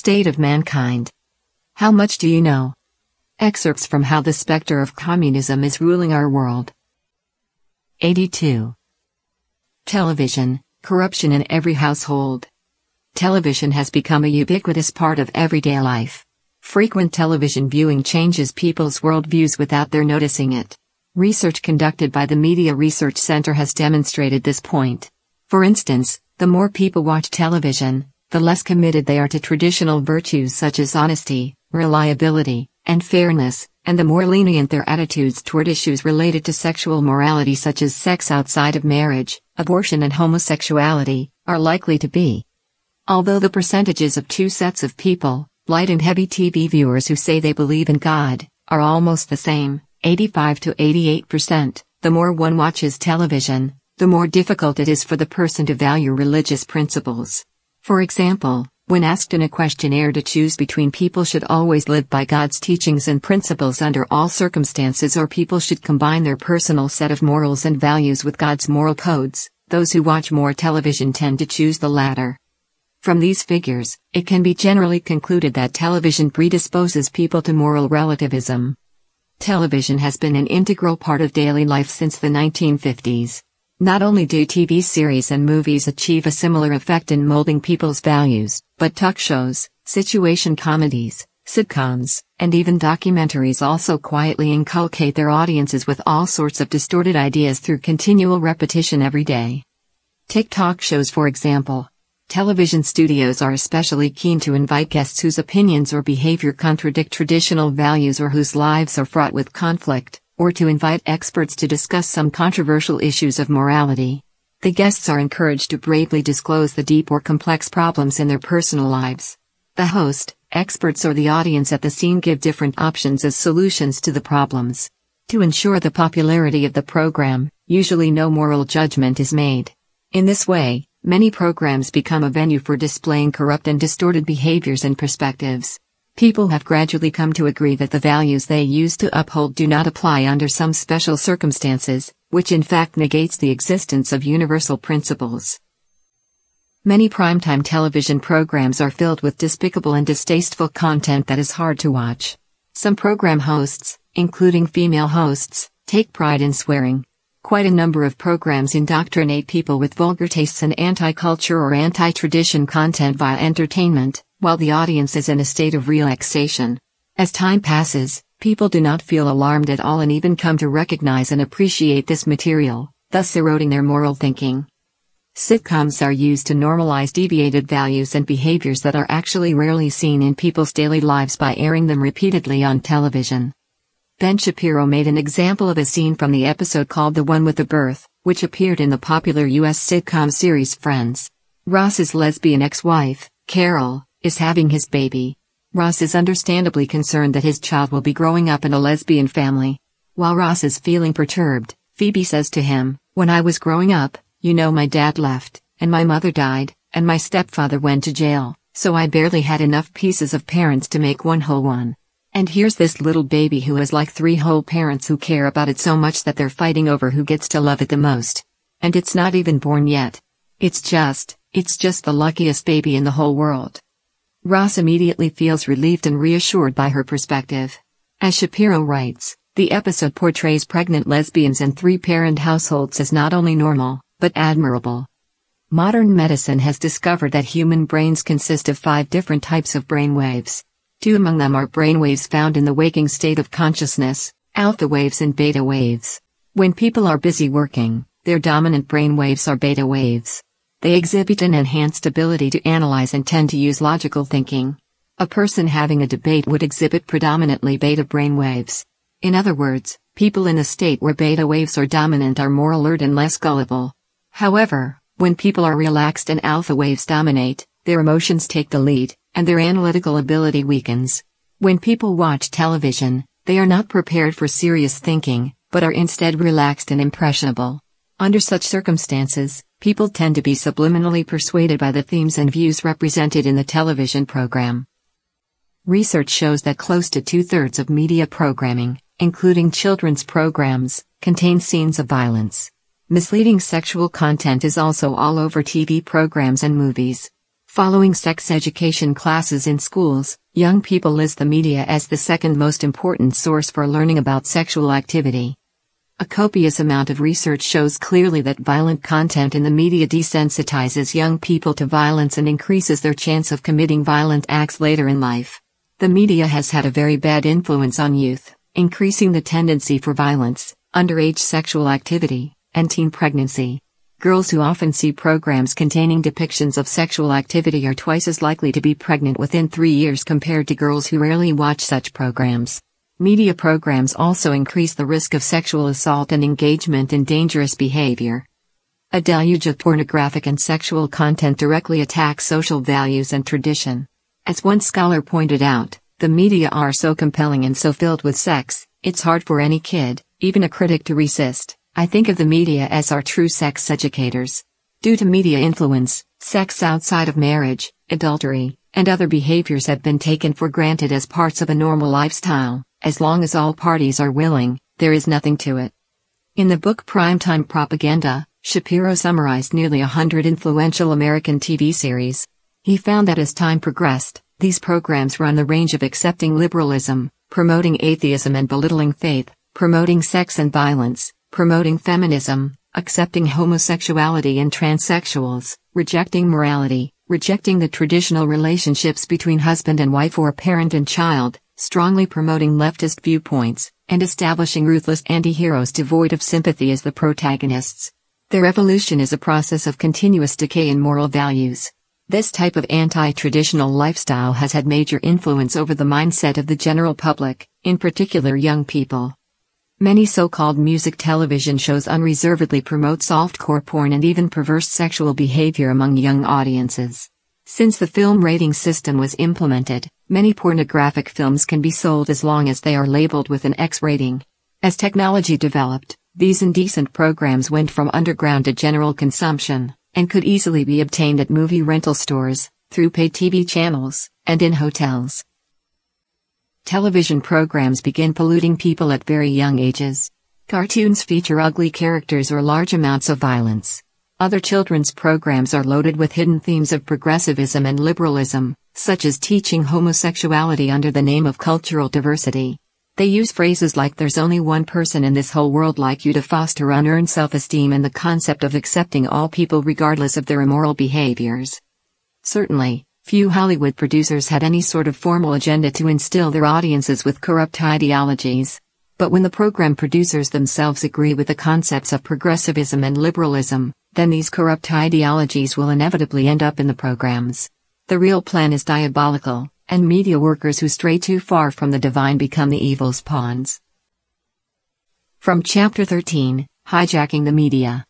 state of mankind. How much do you know? Excerpts from How the Spectre of Communism is Ruling Our World. 82. Television, corruption in every household. Television has become a ubiquitous part of everyday life. Frequent television viewing changes people's worldviews without their noticing it. Research conducted by the Media Research Center has demonstrated this point. For instance, the more people watch television, the less committed they are to traditional virtues such as honesty, reliability, and fairness, and the more lenient their attitudes toward issues related to sexual morality such as sex outside of marriage, abortion, and homosexuality, are likely to be. Although the percentages of two sets of people, light and heavy TV viewers who say they believe in God, are almost the same, 85 to 88%, the more one watches television, the more difficult it is for the person to value religious principles. For example, when asked in a questionnaire to choose between people should always live by God's teachings and principles under all circumstances or people should combine their personal set of morals and values with God's moral codes, those who watch more television tend to choose the latter. From these figures, it can be generally concluded that television predisposes people to moral relativism. Television has been an integral part of daily life since the 1950s. Not only do TV series and movies achieve a similar effect in molding people's values, but talk shows, situation comedies, sitcoms, and even documentaries also quietly inculcate their audiences with all sorts of distorted ideas through continual repetition every day. Take talk shows for example. Television studios are especially keen to invite guests whose opinions or behavior contradict traditional values or whose lives are fraught with conflict, or to invite experts to discuss some controversial issues of morality. The guests are encouraged to bravely disclose the deep or complex problems in their personal lives. The host, experts, or the audience at the scene give different options as solutions to the problems. To ensure the popularity of the program, usually no moral judgment is made. In this way, Many programs become a venue for displaying corrupt and distorted behaviors and perspectives. People have gradually come to agree that the values they used to uphold do not apply under some special circumstances, which in fact negates the existence of universal principles. Many primetime television programs are filled with despicable and distasteful content that is hard to watch. Some program hosts, including female hosts, take pride in swearing, Quite a number of programs indoctrinate people with vulgar tastes and anti culture or anti tradition content via entertainment, while the audience is in a state of relaxation. As time passes, people do not feel alarmed at all and even come to recognize and appreciate this material, thus eroding their moral thinking. Sitcoms are used to normalize deviated values and behaviors that are actually rarely seen in people's daily lives by airing them repeatedly on television. Ben Shapiro made an example of a scene from the episode called The One with the Birth, which appeared in the popular U.S. sitcom series Friends. Ross's lesbian ex wife, Carol, is having his baby. Ross is understandably concerned that his child will be growing up in a lesbian family. While Ross is feeling perturbed, Phoebe says to him, When I was growing up, you know, my dad left, and my mother died, and my stepfather went to jail, so I barely had enough pieces of parents to make one whole one. And here's this little baby who has like three whole parents who care about it so much that they're fighting over who gets to love it the most. And it's not even born yet. It's just, it's just the luckiest baby in the whole world. Ross immediately feels relieved and reassured by her perspective. As Shapiro writes, the episode portrays pregnant lesbians and three parent households as not only normal, but admirable. Modern medicine has discovered that human brains consist of five different types of brainwaves. Two among them are brainwaves found in the waking state of consciousness, alpha waves and beta waves. When people are busy working, their dominant brainwaves are beta waves. They exhibit an enhanced ability to analyze and tend to use logical thinking. A person having a debate would exhibit predominantly beta brainwaves. In other words, people in a state where beta waves are dominant are more alert and less gullible. However, when people are relaxed and alpha waves dominate, their emotions take the lead, and their analytical ability weakens. When people watch television, they are not prepared for serious thinking, but are instead relaxed and impressionable. Under such circumstances, people tend to be subliminally persuaded by the themes and views represented in the television program. Research shows that close to two thirds of media programming, including children's programs, contain scenes of violence. Misleading sexual content is also all over TV programs and movies. Following sex education classes in schools, young people list the media as the second most important source for learning about sexual activity. A copious amount of research shows clearly that violent content in the media desensitizes young people to violence and increases their chance of committing violent acts later in life. The media has had a very bad influence on youth, increasing the tendency for violence, underage sexual activity, and teen pregnancy. Girls who often see programs containing depictions of sexual activity are twice as likely to be pregnant within three years compared to girls who rarely watch such programs. Media programs also increase the risk of sexual assault and engagement in dangerous behavior. A deluge of pornographic and sexual content directly attacks social values and tradition. As one scholar pointed out, the media are so compelling and so filled with sex, it's hard for any kid, even a critic to resist. I think of the media as our true sex educators. Due to media influence, sex outside of marriage, adultery, and other behaviors have been taken for granted as parts of a normal lifestyle. As long as all parties are willing, there is nothing to it. In the book Primetime Propaganda, Shapiro summarized nearly a hundred influential American TV series. He found that as time progressed, these programs run the range of accepting liberalism, promoting atheism and belittling faith, promoting sex and violence, promoting feminism, accepting homosexuality and transsexuals, rejecting morality, rejecting the traditional relationships between husband and wife or parent and child, strongly promoting leftist viewpoints, and establishing ruthless anti-heroes devoid of sympathy as the protagonists. Their evolution is a process of continuous decay in moral values. This type of anti-traditional lifestyle has had major influence over the mindset of the general public, in particular young people. Many so-called music television shows unreservedly promote softcore porn and even perverse sexual behavior among young audiences. Since the film rating system was implemented, many pornographic films can be sold as long as they are labeled with an X rating. As technology developed, these indecent programs went from underground to general consumption, and could easily be obtained at movie rental stores, through pay TV channels, and in hotels television programs begin polluting people at very young ages. Cartoons feature ugly characters or large amounts of violence. Other children's programs are loaded with hidden themes of progressivism and liberalism, such as teaching homosexuality under the name of cultural diversity. They use phrases like there's only one person in this whole world like you to foster unearned self-esteem and the concept of accepting all people regardless of their immoral behaviors. Certainly, Few Hollywood producers had any sort of formal agenda to instill their audiences with corrupt ideologies. But when the program producers themselves agree with the concepts of progressivism and liberalism, then these corrupt ideologies will inevitably end up in the programs. The real plan is diabolical, and media workers who stray too far from the divine become the evil's pawns. From Chapter 13 Hijacking the Media